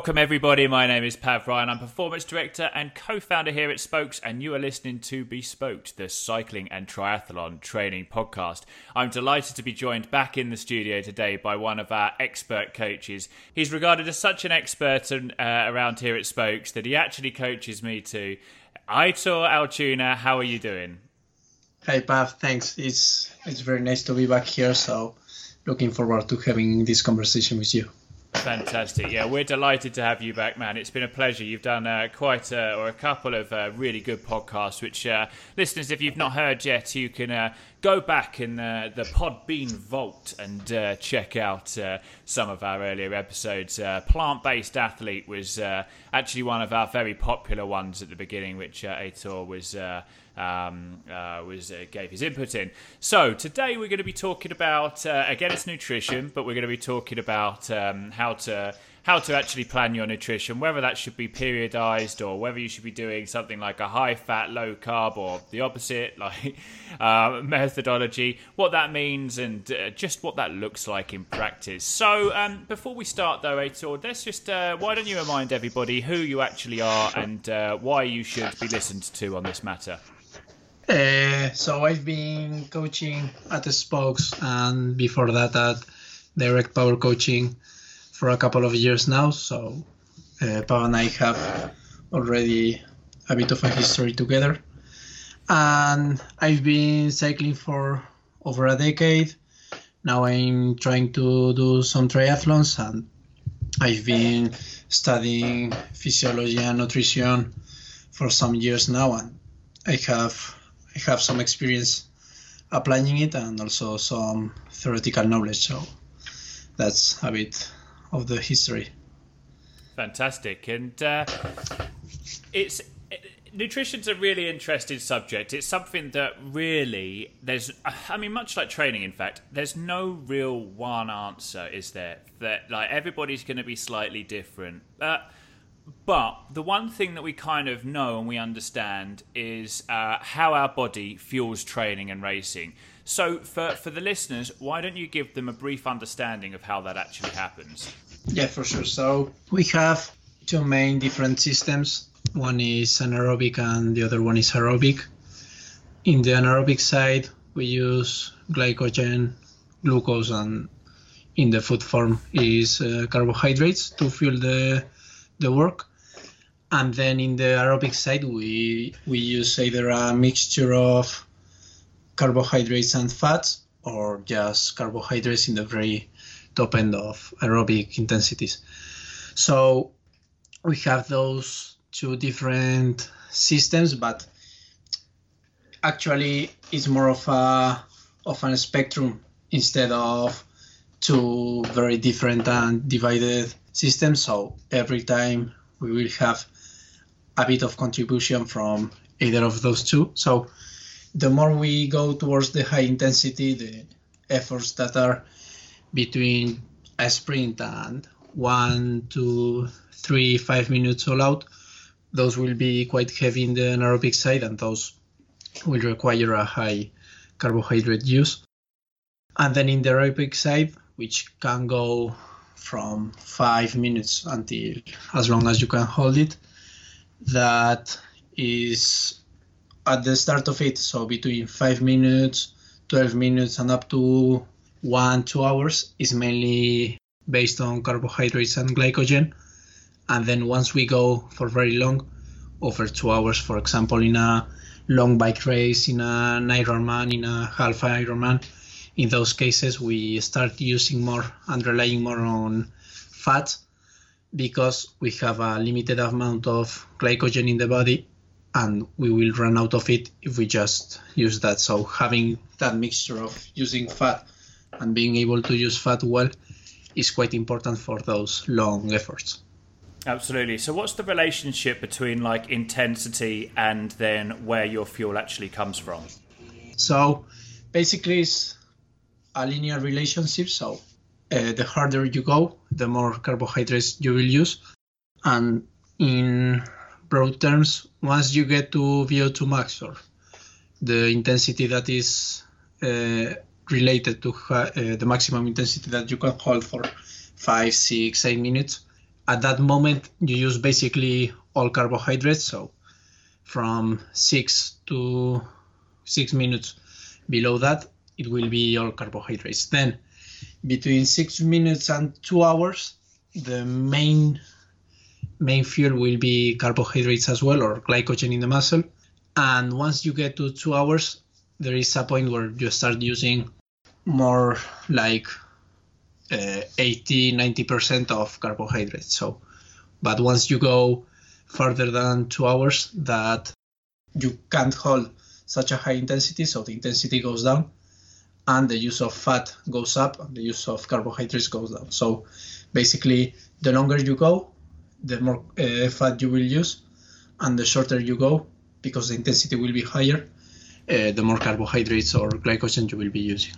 Welcome, everybody. My name is Pav Bryan. I'm performance director and co founder here at Spokes, and you are listening to Bespoke, the cycling and triathlon training podcast. I'm delighted to be joined back in the studio today by one of our expert coaches. He's regarded as such an expert uh, around here at Spokes that he actually coaches me too. Aitor Altuna, how are you doing? Hey, Pav. Thanks. It's, it's very nice to be back here. So, looking forward to having this conversation with you. Fantastic. Yeah, we're delighted to have you back, man. It's been a pleasure. You've done uh, quite a, or a couple of uh, really good podcasts, which uh, listeners, if you've not heard yet, you can uh, go back in the, the Podbean Vault and uh, check out uh, some of our earlier episodes. Plant based athlete was actually one of our very popular ones at the beginning, which Aitor was um, uh, was uh, gave his input in. So today we're going to be talking about uh, again it's nutrition, but we're going to be talking about um, how to how to actually plan your nutrition, whether that should be periodized or whether you should be doing something like a high fat, low carb, or the opposite, like uh, methodology, what that means, and uh, just what that looks like in practice. So, um, before we start, though, Aitor, let's just uh, why don't you remind everybody who you actually are and uh, why you should be listened to on this matter? Uh, so I've been coaching at the Spokes and before that at Direct Power Coaching for a couple of years now. So uh, Pav and I have already a bit of a history together. And I've been cycling for over a decade. Now I'm trying to do some triathlons and I've been studying physiology and nutrition for some years now and I have I have some experience applying it and also some theoretical knowledge. So that's a bit of the history. Fantastic, and uh, it's nutrition's a really interesting subject. It's something that really there's. I mean, much like training, in fact, there's no real one answer, is there? That like everybody's going to be slightly different. Uh, but the one thing that we kind of know and we understand is uh, how our body fuels training and racing. So, for, for the listeners, why don't you give them a brief understanding of how that actually happens? Yeah, for sure. So, we have two main different systems one is anaerobic and the other one is aerobic. In the anaerobic side, we use glycogen, glucose, and in the food form is uh, carbohydrates to fuel the the work. And then in the aerobic side, we we use either a mixture of carbohydrates and fats or just carbohydrates in the very top end of aerobic intensities. So we have those two different systems, but actually it's more of a of a spectrum instead of two very different and divided systems. So every time we will have a bit of contribution from either of those two. So the more we go towards the high intensity, the efforts that are between a sprint and one, two, three, five minutes all out, those will be quite heavy in the anaerobic side and those will require a high carbohydrate use. And then in the aerobic side, which can go from five minutes until as long as you can hold it. That is at the start of it, so between five minutes, 12 minutes, and up to one, two hours is mainly based on carbohydrates and glycogen. And then once we go for very long, over two hours, for example, in a long bike race, in an Ironman, in a half Ironman, in those cases we start using more and relying more on fat because we have a limited amount of glycogen in the body and we will run out of it if we just use that so having that mixture of using fat and being able to use fat well is quite important for those long efforts absolutely so what's the relationship between like intensity and then where your fuel actually comes from so basically it's a linear relationship. So uh, the harder you go, the more carbohydrates you will use. And in broad terms, once you get to VO2 max or the intensity that is uh, related to uh, the maximum intensity that you can hold for five, six, eight minutes, at that moment you use basically all carbohydrates. So from six to six minutes below that, it will be all carbohydrates. Then between six minutes and two hours, the main main fuel will be carbohydrates as well or glycogen in the muscle. And once you get to two hours, there is a point where you start using more like uh, 80 90% of carbohydrates. So, but once you go further than two hours, that you can't hold such a high intensity, so the intensity goes down and the use of fat goes up and the use of carbohydrates goes down. So basically, the longer you go, the more uh, fat you will use, and the shorter you go, because the intensity will be higher, uh, the more carbohydrates or glycogen you will be using.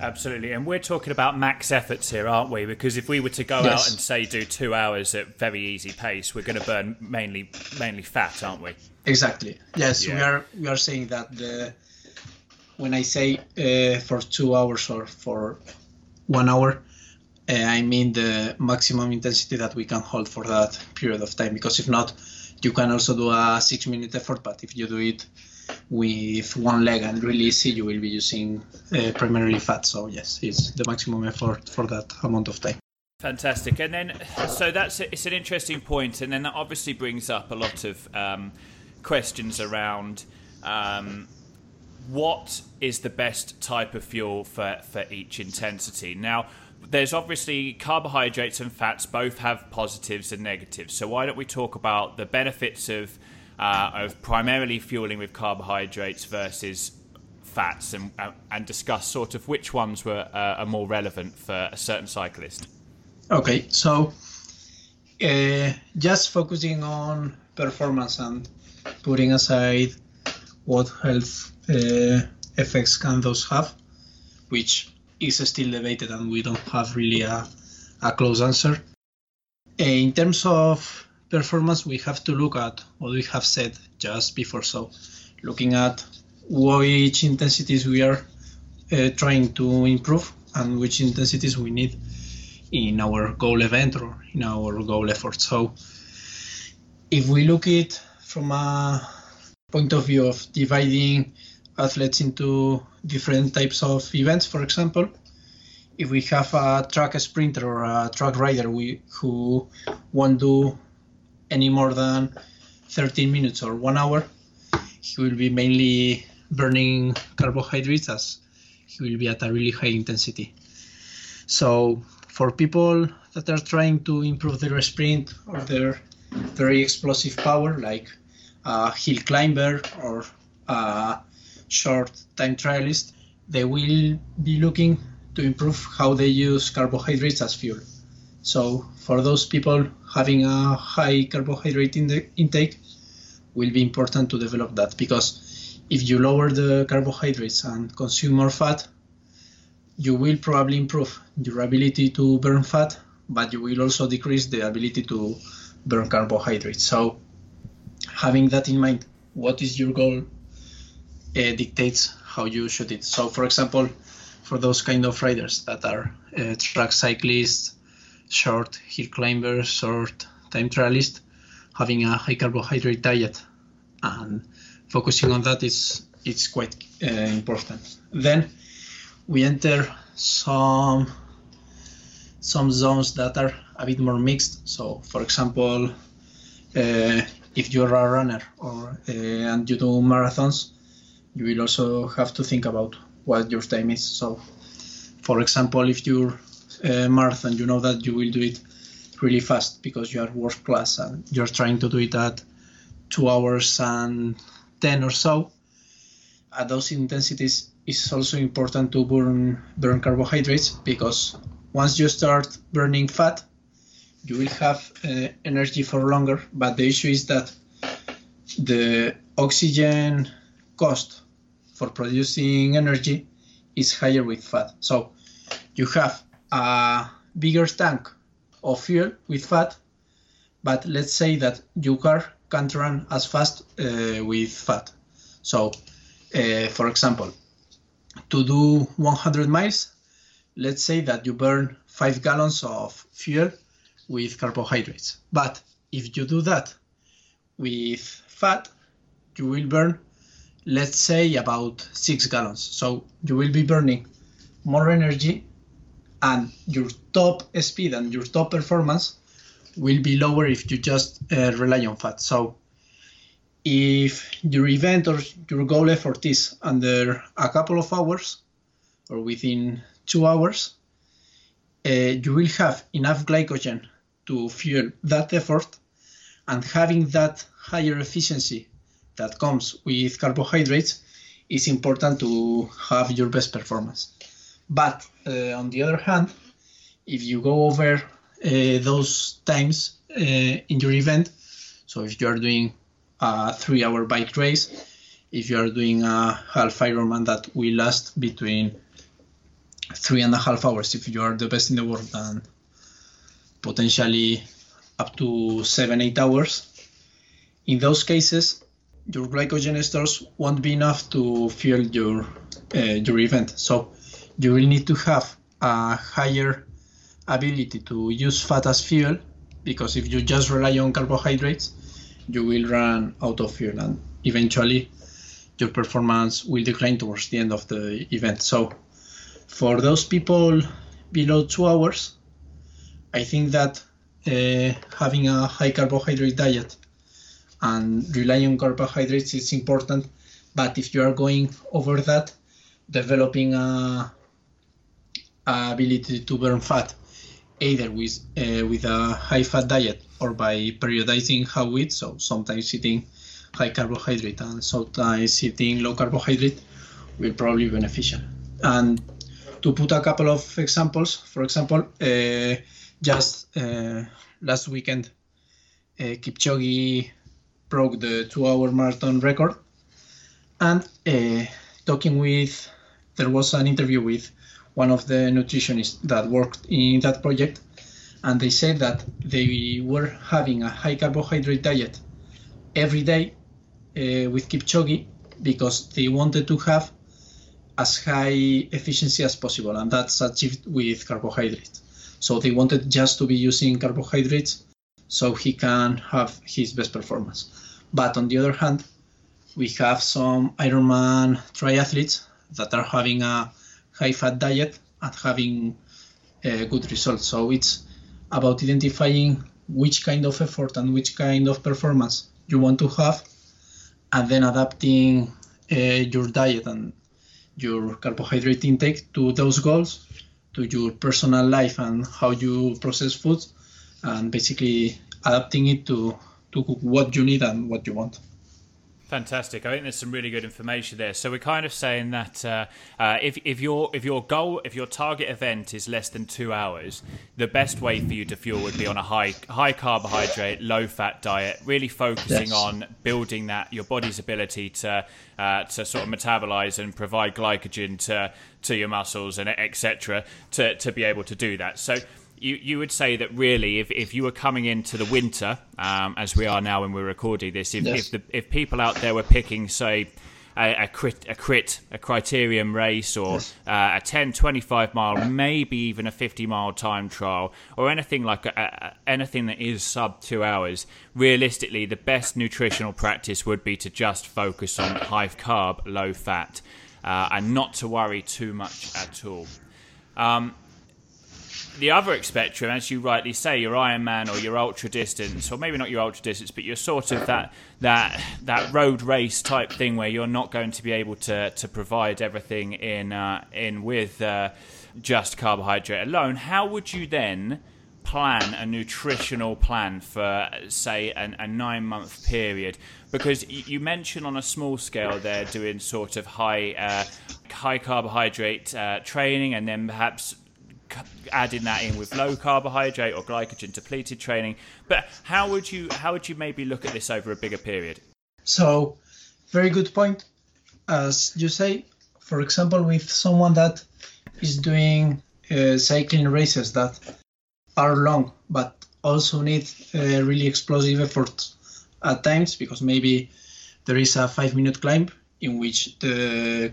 Absolutely, and we're talking about max efforts here, aren't we? Because if we were to go yes. out and say do two hours at very easy pace, we're going to burn mainly mainly fat, aren't we? Exactly. Yes, yeah. we are we are saying that the when I say uh, for two hours or for one hour, uh, I mean the maximum intensity that we can hold for that period of time. Because if not, you can also do a six minute effort, but if you do it with one leg and really easy, you will be using uh, primarily fat. So yes, it's the maximum effort for that amount of time. Fantastic, and then so that's it's an interesting point, and then that obviously brings up a lot of um, questions around um, what is the best type of fuel for for each intensity. Now, there's obviously carbohydrates and fats both have positives and negatives. So why don't we talk about the benefits of uh, of primarily fueling with carbohydrates versus fats and, uh, and discuss sort of which ones were uh, are more relevant for a certain cyclist. Okay, so uh, just focusing on performance and putting aside what health uh, effects can those have, which is still debated and we don't have really a, a close answer. Uh, in terms of performance, we have to look at what we have said just before. So, looking at which intensities we are uh, trying to improve and which intensities we need in our goal event or in our goal effort. So, if we look it from a point of view of dividing athletes into different types of events, for example, if we have a track sprinter or a track rider we, who won't do any more than 13 minutes or one hour, he will be mainly burning carbohydrates as he will be at a really high intensity. So for people that are trying to improve their sprint or their very explosive power, like a hill climber or a short time trialist, they will be looking to improve how they use carbohydrates as fuel. So for those people having a high carbohydrate in intake will be important to develop that because if you lower the carbohydrates and consume more fat, you will probably improve your ability to burn fat, but you will also decrease the ability to burn carbohydrates. So having that in mind, what is your goal dictates how you shoot it. So for example, for those kind of riders that are uh, track cyclists, short hill climbers, short time trialists, having a high carbohydrate diet and focusing on that is it's quite uh, important. Then we enter some some zones that are a bit more mixed. So, for example, uh, if you're a runner or uh, and you do marathons, you will also have to think about what your time is. So, for example, if you're a marathon, you know that you will do it really fast because you are world class and you're trying to do it at two hours and 10 or so. At those intensities, it's also important to burn, burn carbohydrates because once you start burning fat, you will have uh, energy for longer. But the issue is that the oxygen cost for producing energy is higher with fat. So you have a bigger tank of fuel with fat, but let's say that your car can't run as fast uh, with fat. So, uh, for example, to do 100 miles, let's say that you burn 5 gallons of fuel with carbohydrates. But if you do that with fat, you will burn, let's say, about six gallons. So you will be burning more energy, and your top speed and your top performance will be lower if you just uh, rely on fat. So if your event or your goal effort is under a couple of hours or within two hours, uh, you will have enough glycogen to fuel that effort and having that higher efficiency that comes with carbohydrates is important to have your best performance. But uh, on the other hand, if you go over uh, those times uh, in your event, so if you are doing a three hour bike race, if you are doing a half Ironman that will last between three and a half hours, if you are the best in the world, and potentially up to seven, eight hours, in those cases, your glycogen stores won't be enough to fuel your uh, your event. So you will need to have a higher ability to use fat as fuel because if you just rely on carbohydrates, you will run out of fuel and eventually your performance will decline towards the end of the event. So for those people below two hours, I think that uh, having a high carbohydrate diet and relying on carbohydrates is important. But if you are going over that, developing a, a ability to burn fat, either with uh, with a high fat diet or by periodizing how we eat, so sometimes eating high carbohydrate and sometimes eating low carbohydrate, will probably be beneficial. And to put a couple of examples, for example, uh, just uh, last weekend, uh, Kipchoge broke the two-hour marathon record, and uh, talking with, there was an interview with one of the nutritionists that worked in that project, and they said that they were having a high carbohydrate diet every day uh, with Kipchoge because they wanted to have as high efficiency as possible, and that's achieved with carbohydrates. So they wanted just to be using carbohydrates so he can have his best performance. But on the other hand, we have some Ironman triathletes that are having a high fat diet and having uh, good results. So it's about identifying which kind of effort and which kind of performance you want to have, and then adapting uh, your diet and your carbohydrate intake to those goals, to your personal life and how you process food, and basically adapting it to, to what you need and what you want. Fantastic. I think there's some really good information there. So we're kind of saying that uh, uh, if, if your if your goal if your target event is less than two hours, the best way for you to fuel would be on a high high carbohydrate, low fat diet. Really focusing yes. on building that your body's ability to uh, to sort of metabolize and provide glycogen to to your muscles and etc. to to be able to do that. So you, you would say that really, if, if you were coming into the winter, um, as we are now when we're recording this, if, yes. if, the, if people out there were picking, say, a, a, crit, a crit, a criterium race, or yes. uh, a 10, 25 mile, maybe even a 50 mile time trial, or anything like a, a, anything that is sub two hours, realistically, the best nutritional practice would be to just focus on high carb, low fat, uh, and not to worry too much at all. Um, the other spectrum, as you rightly say, your Ironman or your ultra distance, or maybe not your ultra distance, but you're sort of that that that road race type thing where you're not going to be able to to provide everything in uh, in with uh, just carbohydrate alone. How would you then? plan a nutritional plan for say an, a nine month period because you mentioned on a small scale they're doing sort of high uh, high carbohydrate uh, training and then perhaps adding that in with low carbohydrate or glycogen depleted training. But how would you how would you maybe look at this over a bigger period? So, very good point. As you say, for example, with someone that is doing uh, cycling races that are long but also need uh, really explosive efforts at times because maybe there is a five minute climb in which the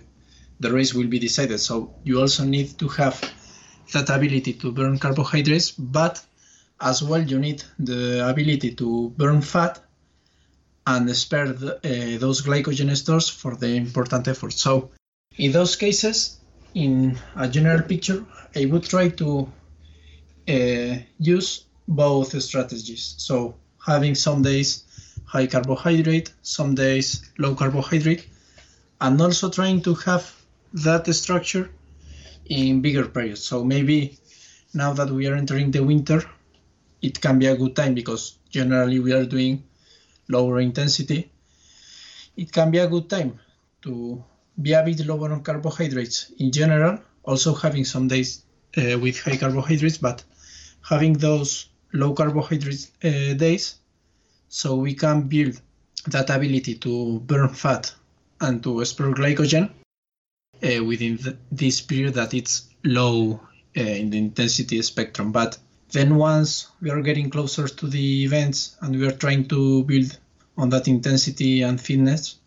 the race will be decided. So you also need to have that ability to burn carbohydrates, but as well you need the ability to burn fat and spare the, uh, those glycogen stores for the important effort. So in those cases, in a general picture, I would try to uh, use both strategies. So having some days high carbohydrate, some days low carbohydrate, and also trying to have that structure in bigger periods. So maybe now that we are entering the winter, it can be a good time because generally we are doing lower intensity. It can be a good time to be a bit lower on carbohydrates in general, also having some days uh, with high carbohydrates, but having those low carbohydrate uh, days so we can build that ability to burn fat and to store glycogen uh, within this period that it's low uh, in the intensity spectrum. But then once we are getting closer to the events and we are trying to build on that intensity and fitness,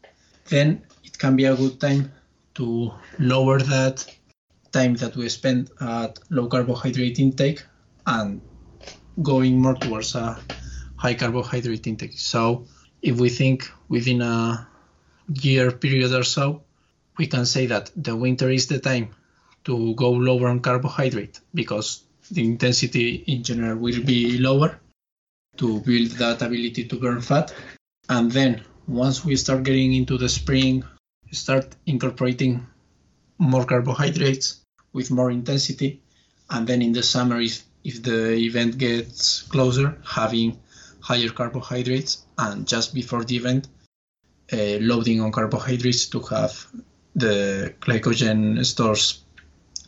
then it can be a good time to lower that time that we spend at low carbohydrate intake and going more towards a high carbohydrate intake. So if we think within a year period or so, we can say that the winter is the time to go lower on carbohydrate because the intensity in general will be lower to build that ability to burn fat. And then once we start getting into the spring, start incorporating more carbohydrates with more intensity. And then in the summer, if, if the event gets closer, having higher carbohydrates. And just before the event, uh, loading on carbohydrates to have the glycogen stores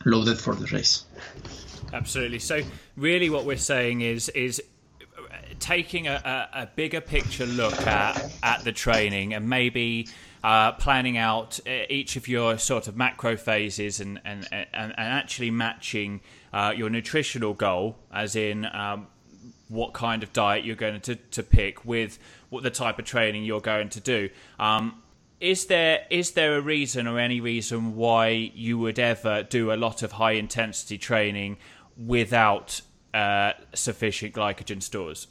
loaded for the race. Absolutely. So, really, what we're saying is is taking a, a, a bigger picture look at at the training and maybe uh, planning out uh, each of your sort of macro phases and and, and, and actually matching uh, your nutritional goal, as in um, what kind of diet you're going to, to pick with what the type of training you're going to do. Um, is there is there a reason or any reason why you would ever do a lot of high intensity training without uh, sufficient glycogen stores?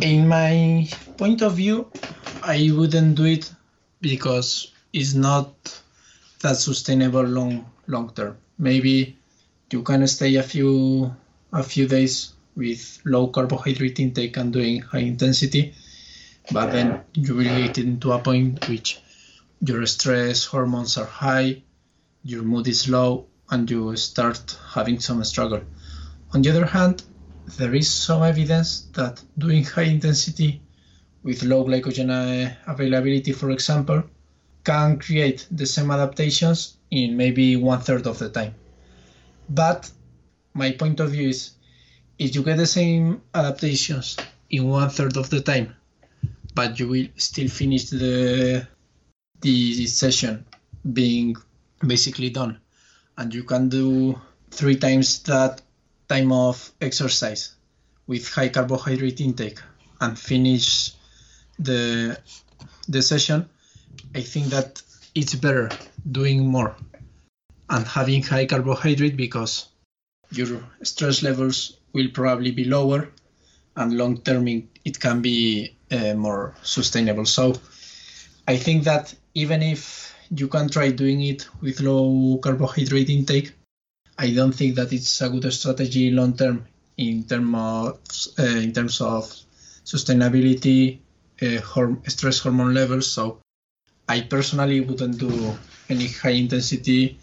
In my point of view, I wouldn't do it because it's not that sustainable long long term. Maybe you can stay a few a few days with low carbohydrate intake and doing high intensity, but then you will get into a point which your stress hormones are high, your mood is low, and you start having some struggle. On the other hand, there is some evidence that doing high intensity with low glycogen uh, availability, for example, can create the same adaptations in maybe one third of the time. But my point of view is if you get the same adaptations in one third of the time, but you will still finish the the session being basically done, and you can do three times that time of exercise with high carbohydrate intake and finish the the session, I think that it's better doing more and having high carbohydrate because your stress levels will probably be lower and long term it can be uh, more sustainable. So i think that even if you can try doing it with low carbohydrate intake i don't think that it's a good strategy long term in terms of uh, in terms of sustainability uh, horm- stress hormone levels. So i personally wouldn't do any high intensity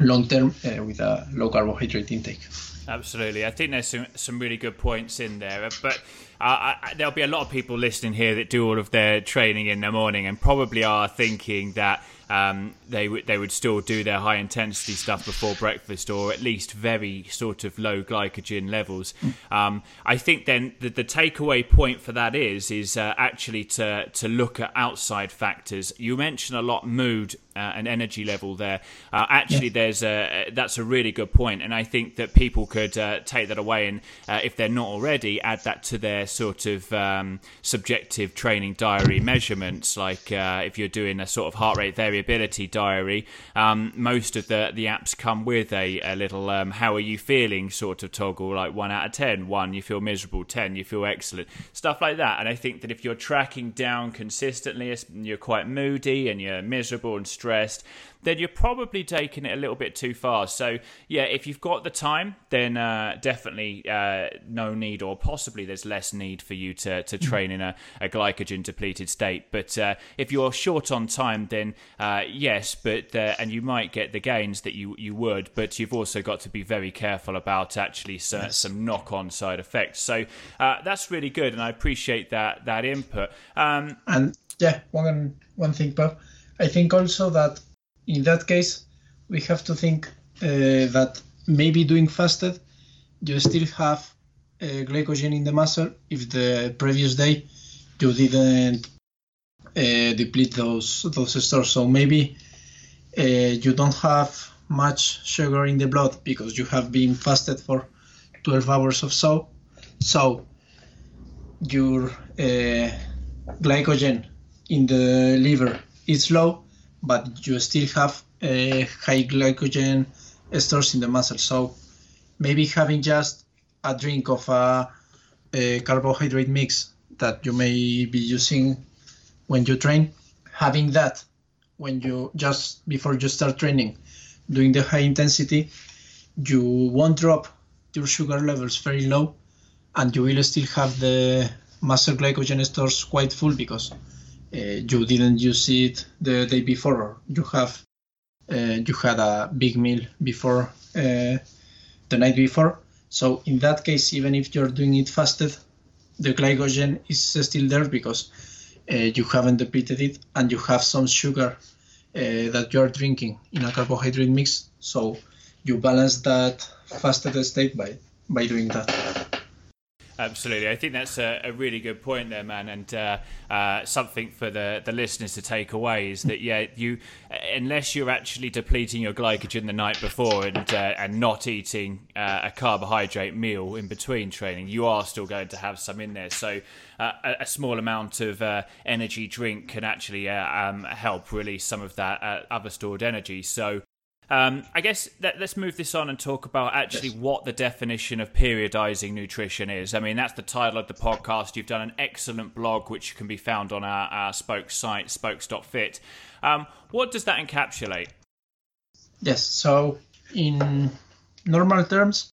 long term uh, with a low carbohydrate intake. Absolutely, I think there's some some really good points in there, but uh, I, there'll be a lot of people listening here that do all of their training in the morning and probably are thinking that um, they would they would still do their high intensity stuff before breakfast or at least very sort of low glycogen levels. Um, I think then the, the takeaway point for that is is uh, actually to to look at outside factors. You mentioned a lot mood uh, and energy level there. Uh, actually, there's a that's a really good point, and I think that people could uh, take that away and uh, if they're not already, add that to their sort of um, subjective training diary measurements, like uh, if you're doing a sort of heart rate variability variability diary. Um, most of the, the apps come with a, a little um, how are you feeling sort of toggle, like one out of 10. One, you feel miserable. 10, you feel excellent. Stuff like that. And I think that if you're tracking down consistently, you're quite moody and you're miserable and stressed, then you're probably taking it a little bit too far. So, yeah, if you've got the time, then uh, definitely uh, no need, or possibly there's less need for you to, to mm. train in a, a glycogen depleted state. But uh, if you're short on time, then uh, yes, but uh, and you might get the gains that you, you would, but you've also got to be very careful about actually some, some knock on side effects. So uh, that's really good, and I appreciate that that input. Um, and yeah, one one thing, Bob. I think also that in that case, we have to think uh, that maybe doing fasted, you still have uh, glycogen in the muscle if the previous day you didn't uh, deplete those those stores. So maybe uh, you don't have much sugar in the blood because you have been fasted for 12 hours or so. So your uh, glycogen in the liver is low but you still have a high glycogen stores in the muscle. So maybe having just a drink of a, a, carbohydrate mix that you may be using when you train, having that when you just before you start training, doing the high intensity, you won't drop your sugar levels very low, and you will still have the muscle glycogen stores quite full because uh, you didn't use it the day before, you have uh, you had a big meal before uh, the night before. So in that case, even if you're doing it fasted, the glycogen is still there because you haven't depleted it, and you have some sugar that you're drinking in a carbohydrate mix. So you balance that fasted state by by doing that. Absolutely, I think that's a, a, really good point there, man, and uh, uh, something for the, the listeners to take away is that yeah, you unless you're actually depleting your glycogen the night before and uh, and not eating uh, a carbohydrate meal in between training, you are still going to have some in there. So uh, a, a, small amount of uh, energy drink can actually um, help release some of that other stored energy. So um, I guess that, let's move this on and talk about actually yes. what the definition of periodizing nutrition is. I mean, that's the title of the podcast. You've done an excellent blog, which can be found on our, our Spokes site, spokes.fit. Um, what does that encapsulate? Yes, so in normal terms,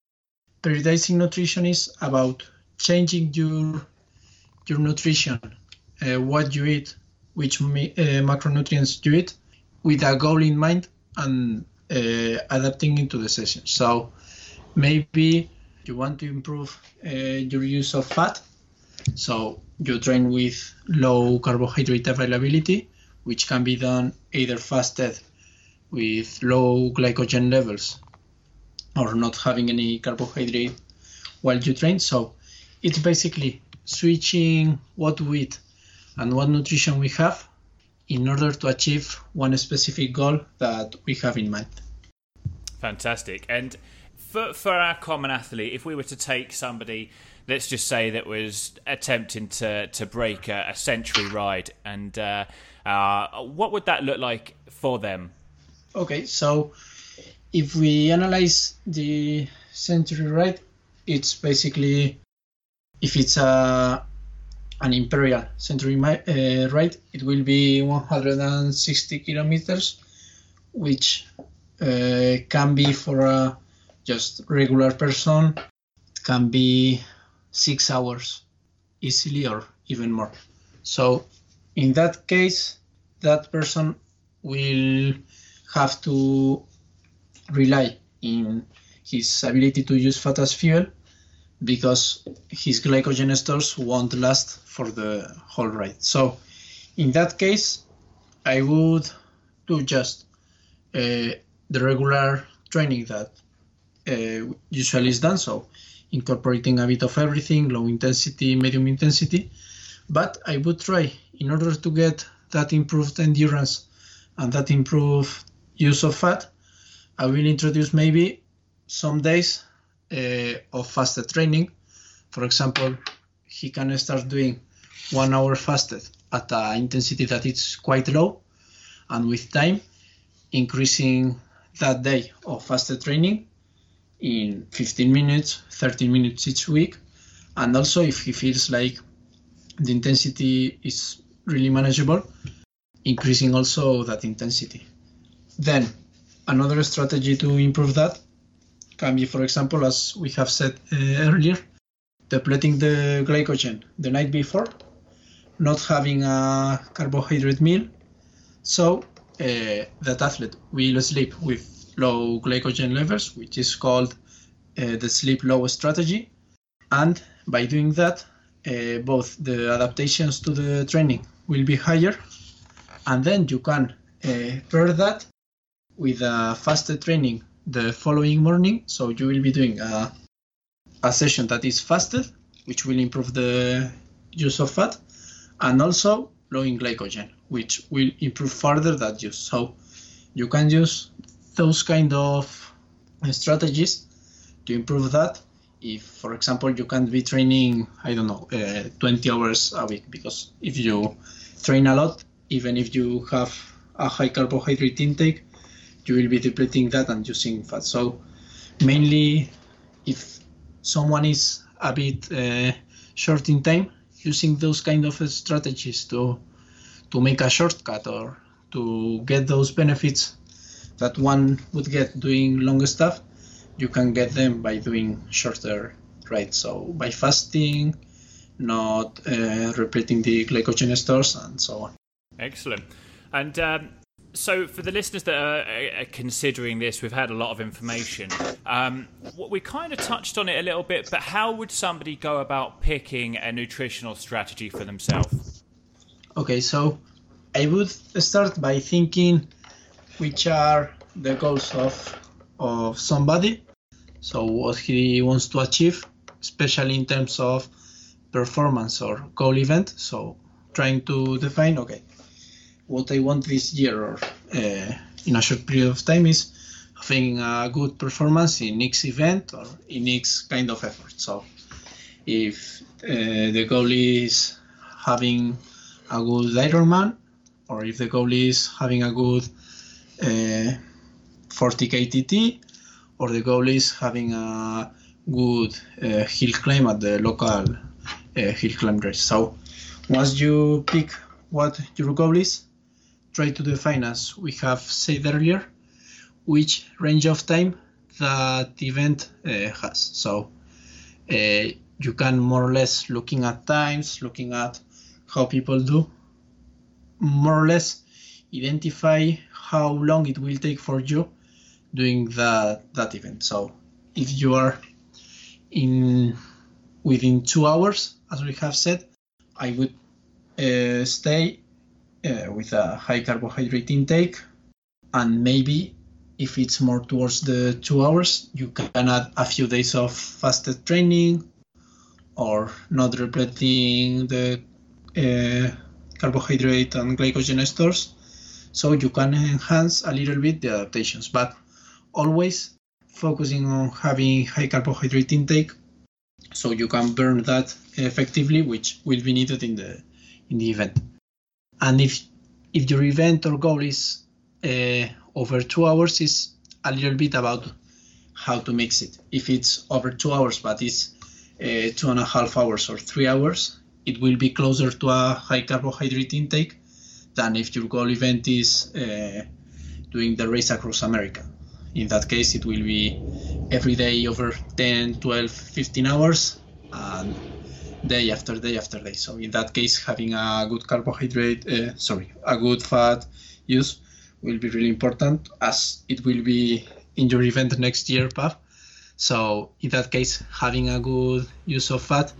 periodizing nutrition is about changing your your nutrition, uh, what you eat, which uh, macronutrients you eat, with a goal in mind and adapting into the session. So maybe you want to improve uh, your use of fat. So you train with low carbohydrate availability, which can be done either fasted with low glycogen levels or not having any carbohydrate while you train. So it's basically switching what we eat and what nutrition we have in order to achieve one specific goal that we have in mind. Fantastic. And for, for our common athlete, if we were to take somebody, let's just say that was attempting to, to break a, a century ride, and uh, uh, what would that look like for them? Okay, so if we analyze the century ride, it's basically if it's a an imperial century uh, ride, it will be 160 kilometers, which uh, can be for a just regular person, it can be six hours easily or even more. So in that case, that person will have to rely in his ability to use fat as fuel because his glycogen stores won't last for the whole ride. So in that case, I would do just uh, the regular training that uh, usually is done. So incorporating a bit of everything, low intensity, medium intensity. But I would try in order to get that improved endurance and that improved use of fat, I will introduce maybe some days Uh, of fasted training. For example, he can start doing one hour fasted at an intensity that is quite low and with time, increasing that day of fasted training in 15 minutes, 30 minutes each week. And also, if he feels like the intensity is really manageable, increasing also that intensity. Then, another strategy to improve that can be, for example, as we have said uh, earlier, depleting the glycogen the night before, not having a carbohydrate meal. So uh, that athlete will sleep with low glycogen levels, which is called uh, the sleep low strategy. And by doing that, uh, both the adaptations to the training will be higher, and then you can uh, pair that with a faster training the following morning. So you will be doing a, a session that is fasted, which will improve the use of fat, and also low in glycogen, which will improve further that use. So you can use those kind of strategies to improve that if for example you can't be training i don't know uh, 20 hours a week because if you train a lot even if you have a high carbohydrate intake you will be depleting that and using fat so mainly if someone is a bit uh, short in time using those kind of strategies to to make a shortcut or to get those benefits that one would get doing longer stuff, you can get them by doing shorter right. So by fasting, not uh, repleting the glycogen stores, and so on. Excellent. And um, so, for the listeners that are, are, considering this, we've had a lot of information. Um, we kind of touched on it a little bit, but how would somebody go about picking a nutritional strategy for themselves? Okay, so I would start by thinking which are the goals of of somebody so what he wants to achieve especially in terms of performance or goal event so trying to define okay what i want this year or uh, in a short period of time is having a good performance in each event or in each kind of effort so if uh, the goal is having a good Ironman, or if the goal is having a good uh, 40k TT, or the goal is having a good uh, hill climb at the local uh, hill climb race. So once you pick what your goal is, try to define, as we have said earlier, which range of time that event uh, has. So uh, you can more or less looking at times, looking at how people do, more or less identify how long it will take for you doing that that event. So if you are in within two hours, as we have said, I would uh, stay uh, with a high carbohydrate intake, and maybe if it's more towards the two hours, you can add a few days of fasted training or not repleting the uh, carbohydrate and glycogen stores. So you can enhance a little bit the adaptations but always focusing on having high carbohydrate intake so you can burn that effectively which will be needed in the in the event and if if your event or goal is uh, over two hours is a little bit about how to mix it if it's over two hours but it's uh, two and a half hours or three hours it will be closer to a high carbohydrate intake than if your goal event is uh, doing the race across America. In that case, it will be every day over 10, 12, 15 hours, and day after day after day. So in that case, having a good carbohydrate, uh, sorry, a good fat use will be really important as it will be in your event next year, Pav. So in that case, having a good use of fat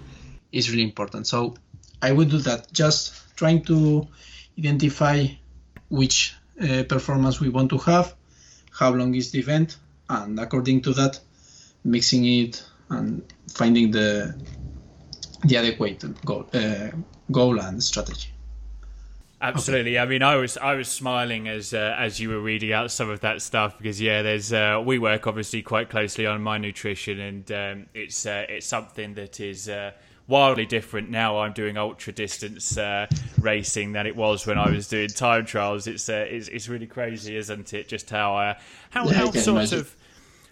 is really important. So I would do that, just trying to identify which uh, performance we want to have, how long is the event, and according to that, mixing it and finding the the adequate goal, uh, goal and strategy. Absolutely. Okay. I mean, I was I was smiling as uh, as you were reading out some of that stuff because yeah, there's uh, we work obviously quite closely on my nutrition and um, it's uh, it's something that is uh, wildly different now. I'm doing ultra distance uh, racing than it was when I was doing time trials. It's uh, it's, it's really crazy, isn't it? Just how uh, how, yeah, how sort imagine. of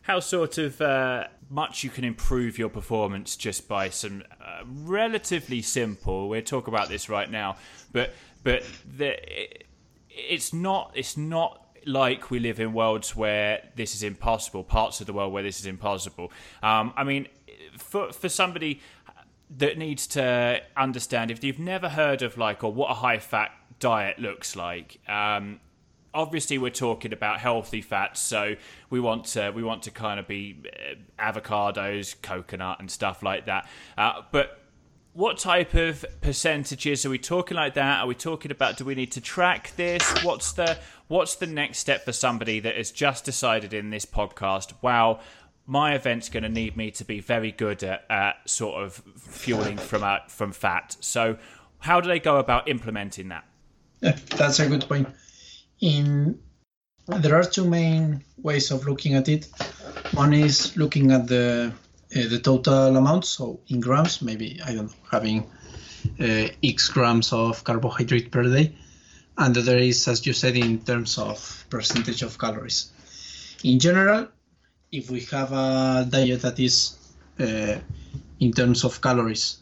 how sort of uh, much you can improve your performance just by some uh, relatively simple. We'll talk about this right now, but but the, it, it's not it's not like we live in worlds where this is impossible. Parts of the world where this is impossible. Um, I mean, for for somebody that needs to understand if you've never heard of like or what a high fat diet looks like. Um, obviously we're talking about healthy fats so we want to we want to kind of be uh, avocados coconut and stuff like that. Uh, but what type of percentages are we talking like that? Are we talking about do we need to track this? What's the what's the next step for somebody that has just decided in this podcast wow my event's going to need me to be very good at, at sort of fueling from uh, from fat? So how do they go about implementing that? Yeah, that's a good point in there are two main ways of looking at it. One is looking at the uh, the total amount, so in grams, maybe I don't know, having uh, x grams of carbohydrate per day, and the other is, as you said, in terms of percentage of calories. In general, if we have a diet that is uh, in terms of calories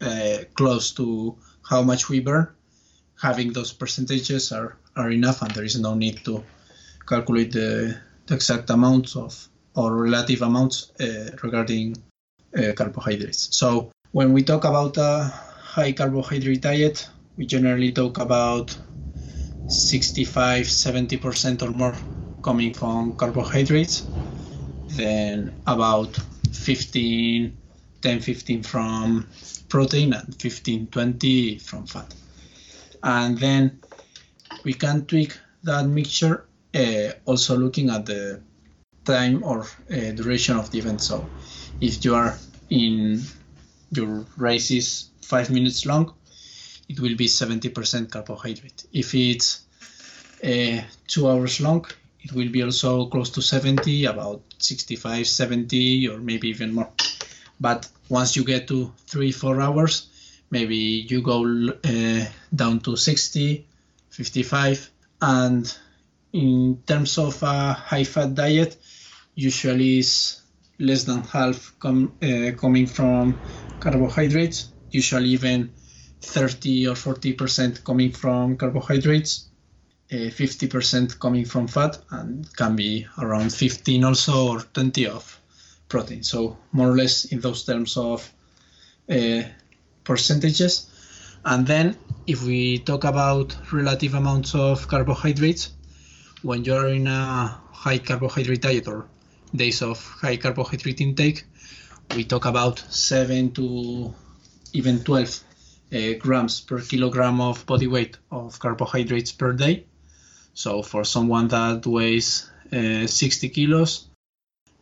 uh, close to how much we burn, having those percentages are, are enough and there is no need to calculate the, the exact amounts of or relative amounts uh, regarding uh, carbohydrates. So when we talk about a high carbohydrate diet, we generally talk about 65 70% or more coming from carbohydrates, then about 15 10 15 from protein and 15 20 from fat and then we can tweak that mixture uh, also looking at the time or uh, duration of the event. So if you are in your race is five minutes long, it will be 70% carbohydrate. If it's uh, two hours long, it will be also close to 70, about 65, 70, or maybe even more. But once you get to three, four hours, maybe you go uh, down to 60 55 and in terms of a high fat diet usually is less than half com- uh, coming from carbohydrates usually even 30 or 40 percent coming from carbohydrates uh, 50 percent coming from fat and can be around 15 also or 20 of protein so more or less in those terms of uh, percentages. And then if we talk about relative amounts of carbohydrates, when you're in a high carbohydrate diet or days of high carbohydrate intake, we talk about 7 to even 12 uh, grams per kilogram of body weight of carbohydrates per day. So for someone that weighs uh, 60 kilos,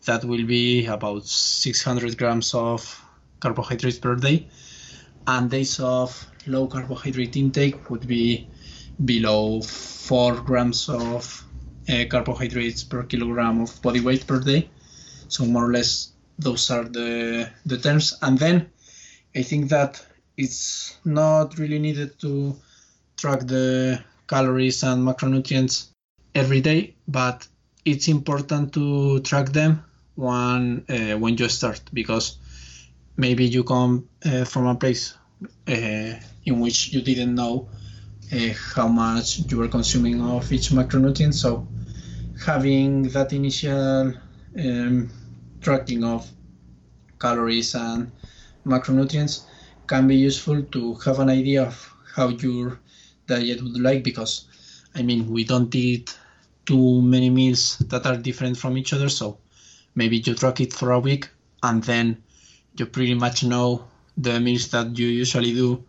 that will be about 600 grams of carbohydrates per day and days of low carbohydrate intake would be below 4 grams of uh, carbohydrates per kilogram of body weight per day. So more or less those are the the terms. And then I think that it's not really needed to track the calories and macronutrients every day, but it's important to track them when uh, when you start because maybe you come uh, from a place in which you didn't know uh, how much you were consuming of each macronutrient. So having that initial um, tracking of calories and macronutrients can be useful to have an idea of how your diet would like because I mean we don't eat too many meals that are different from each other so maybe you track it for a week and then you pretty much know the meals that you usually do,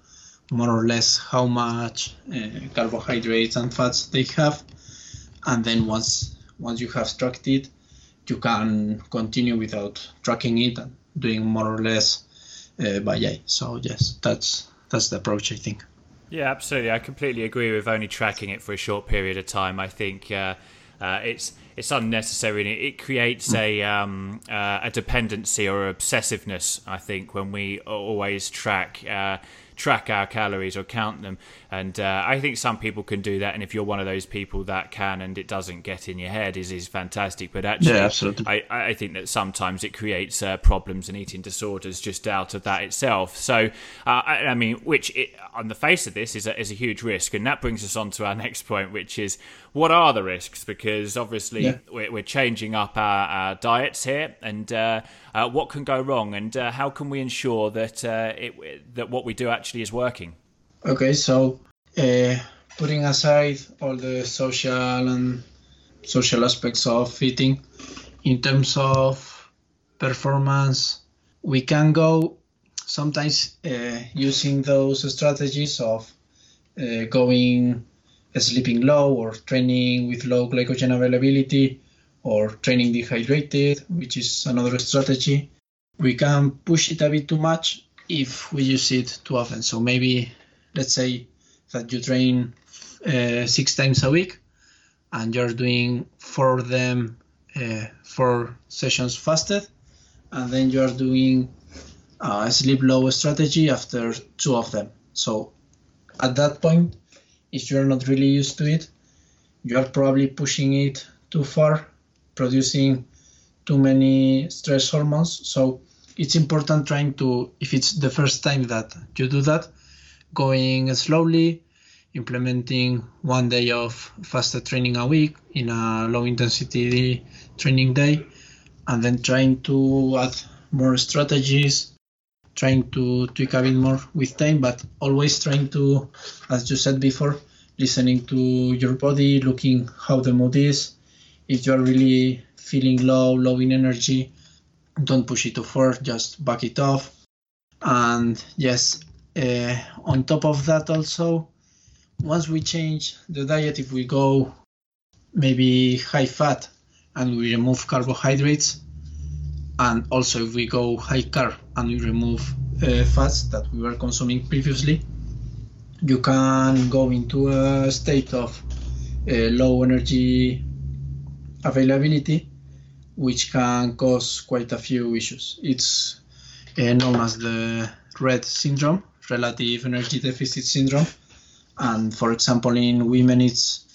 more or less how much uh, carbohydrates and fats they have, and then once once you have tracked it, you can continue without tracking it and doing more or less uh, by eye. So yes, that's that's the approach I think. Yeah, absolutely. I completely agree with only tracking it for a short period of time. I think. Uh, uh, it's it's unnecessary and it, it creates a um, uh, a dependency or obsessiveness. I think when we always track uh, track our calories or count them. And uh, I think some people can do that. And if you're one of those people that can and it doesn't get in your head, is is fantastic. But actually, yeah, absolutely. I, I think that sometimes it creates uh, problems and eating disorders just out of that itself. So, uh, I, I, mean, which it, on the face of this is a, is a huge risk. And that brings us on to our next point, which is what are the risks? Because obviously yeah. we're, we're, changing up our, our diets here, and uh, what can go wrong, and uh, how can we ensure that uh, it, that what we do actually is working? Okay, so uh, putting aside all the social and social aspects of eating, in terms of performance, we can go sometimes uh, using those strategies of going sleeping low or training with low glycogen availability or training dehydrated, which is another strategy. We can push it a bit too much if we use it too often. So maybe let's say that you train uh, six times a week and you're doing four of them, uh, four sessions fasted, and then you're doing a sleep low strategy after two of them. So at that point, if you're not really used to it, you are probably pushing it too far, producing too many stress hormones. So it's important trying to, if it's the first time that you do that, going slowly, implementing one day of fasted training a week in a low intensity training day, and then trying to add more strategies trying to tweak a bit more with time, but always trying to, as you said before, listening to your body, looking how the mood is. If you're really feeling low, low in energy, don't push it too far, just back it off. And yes, uh, on top of that, also, once we change the diet, if we go maybe high fat and we remove carbohydrates, and also if we go high carb and we remove uh, fats that we were consuming previously, you can go into a state of uh, low energy availability, which can cause quite a few issues. It's uh, known as the RED syndrome, relative energy deficit syndrome, and for example, in women, it's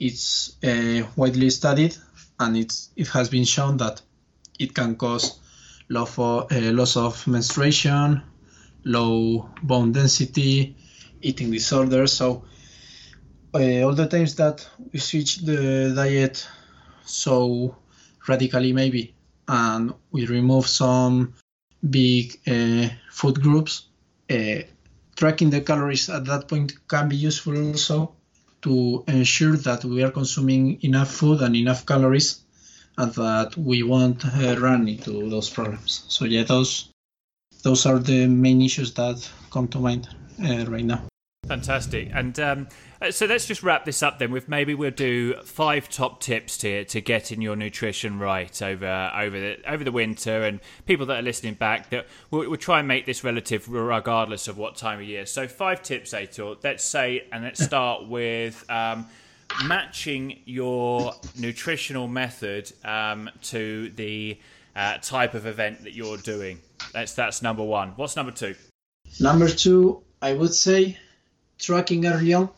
it's uh, widely studied, and it's it has been shown that it can cause loss of, uh, loss of menstruation, low bone density, eating disorders. So uh, all the times that we switch the diet so radically maybe and we remove some big uh, food groups, uh, tracking the calories at that point can be useful also to ensure that we are consuming enough food and enough calories and that we won't uh, run into those problems. So yeah, those those are the main issues that come to mind uh, right now. Fantastic. And um, uh, so let's just wrap this up then with maybe we'll do five top tips to to getting your nutrition right over over the over the winter and people that are listening back that we'll, we'll try and make this relative regardless of what time of year. So five tips, Aitor. Let's say and let's start with um, matching your nutritional method um, to the uh, type of event that you're doing. That's that's number one. What's number two? Number two, I would say tracking early on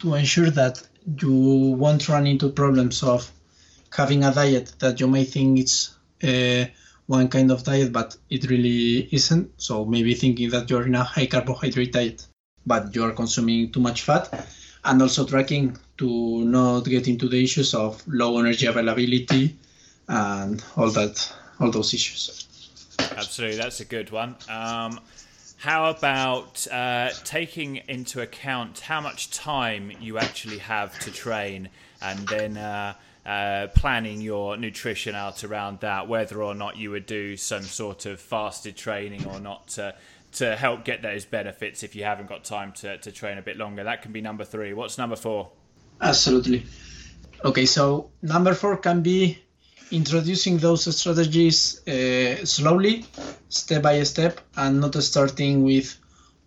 to ensure that you won't run into problems of having a diet that you may think it's uh, one kind of diet, but it really isn't. So maybe thinking that you're in a high carbohydrate diet, but you're consuming too much fat, and also tracking to not get into the issues of low energy availability and all that, all those issues. Absolutely, that's a good one. Um, how about uh, taking into account how much time you actually have to train and then uh, uh, planning your nutrition out around that, whether or not you would do some sort of fasted training or not to, to help get those benefits if you haven't got time to, to train a bit longer? That can be number three. What's number four? Absolutely. Okay, so number four can be introducing those strategies uh, slowly, step by step, and not starting with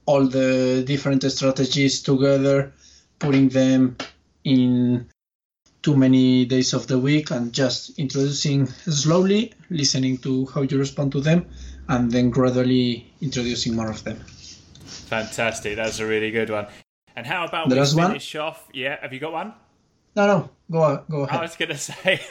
all the different strategies together, putting them in too many days of the week and just introducing slowly, listening to how you respond to them, and then gradually introducing more of them. Fantastic. That's a really good one. And how about there we finish one? off? Yeah, have you got one? No, no, go on, go ahead. I was gonna say,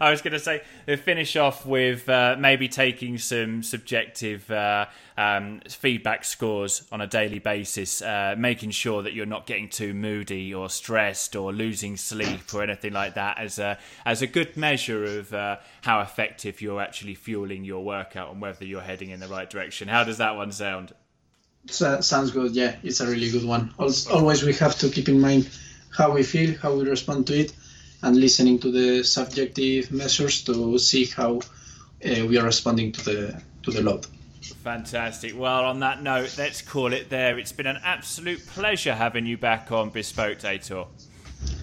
I was gonna say, finish off with uh, maybe taking some subjective uh, um, feedback scores on a daily basis, uh, making sure that you're not getting too moody or stressed or losing sleep or anything like that, as a as a good measure of uh, how effective you're actually fueling your workout and whether you're heading in the right direction. How does that one sound? So, sounds good. Yeah, it's a really good one. Always we have to keep in mind how we feel, how we respond to it, and listening to the subjective measures to see how uh, we are responding to the to the load. Fantastic. Well, on that note, let's call it there. It's been an absolute pleasure having you back on Be Spoked Aitor.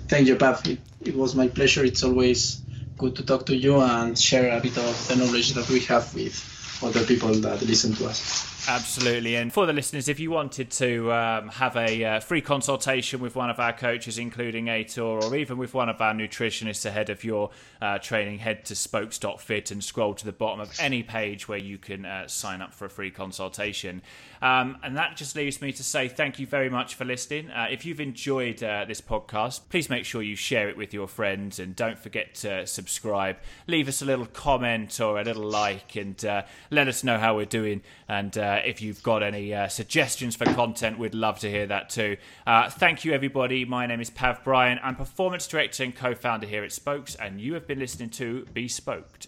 Thank you, Pav. It, it was my pleasure. It's always good to talk to you and share a bit of the knowledge that we have with other people that listen to us. Absolutely. And for the listeners, if you wanted to um, have a uh, free consultation with one of our coaches, including Aitor, or even with one of our nutritionists ahead of your uh, training, head to spokes.fit and scroll to the bottom of any page where you can uh, sign up for a free consultation. Um, and that just leaves me to say thank you very much for listening. Uh, if you've enjoyed uh, this podcast, please make sure you share it with your friends and don't forget to subscribe. Leave us a little comment or a little like and uh, let us know how we're doing. And uh, if you've got any uh, suggestions for content, we'd love to hear that too. Uh, thank you, everybody. My name is Pav Bryan. I'm Performance Director and co founder here at Spokes, and you have been listening to Be Spoked.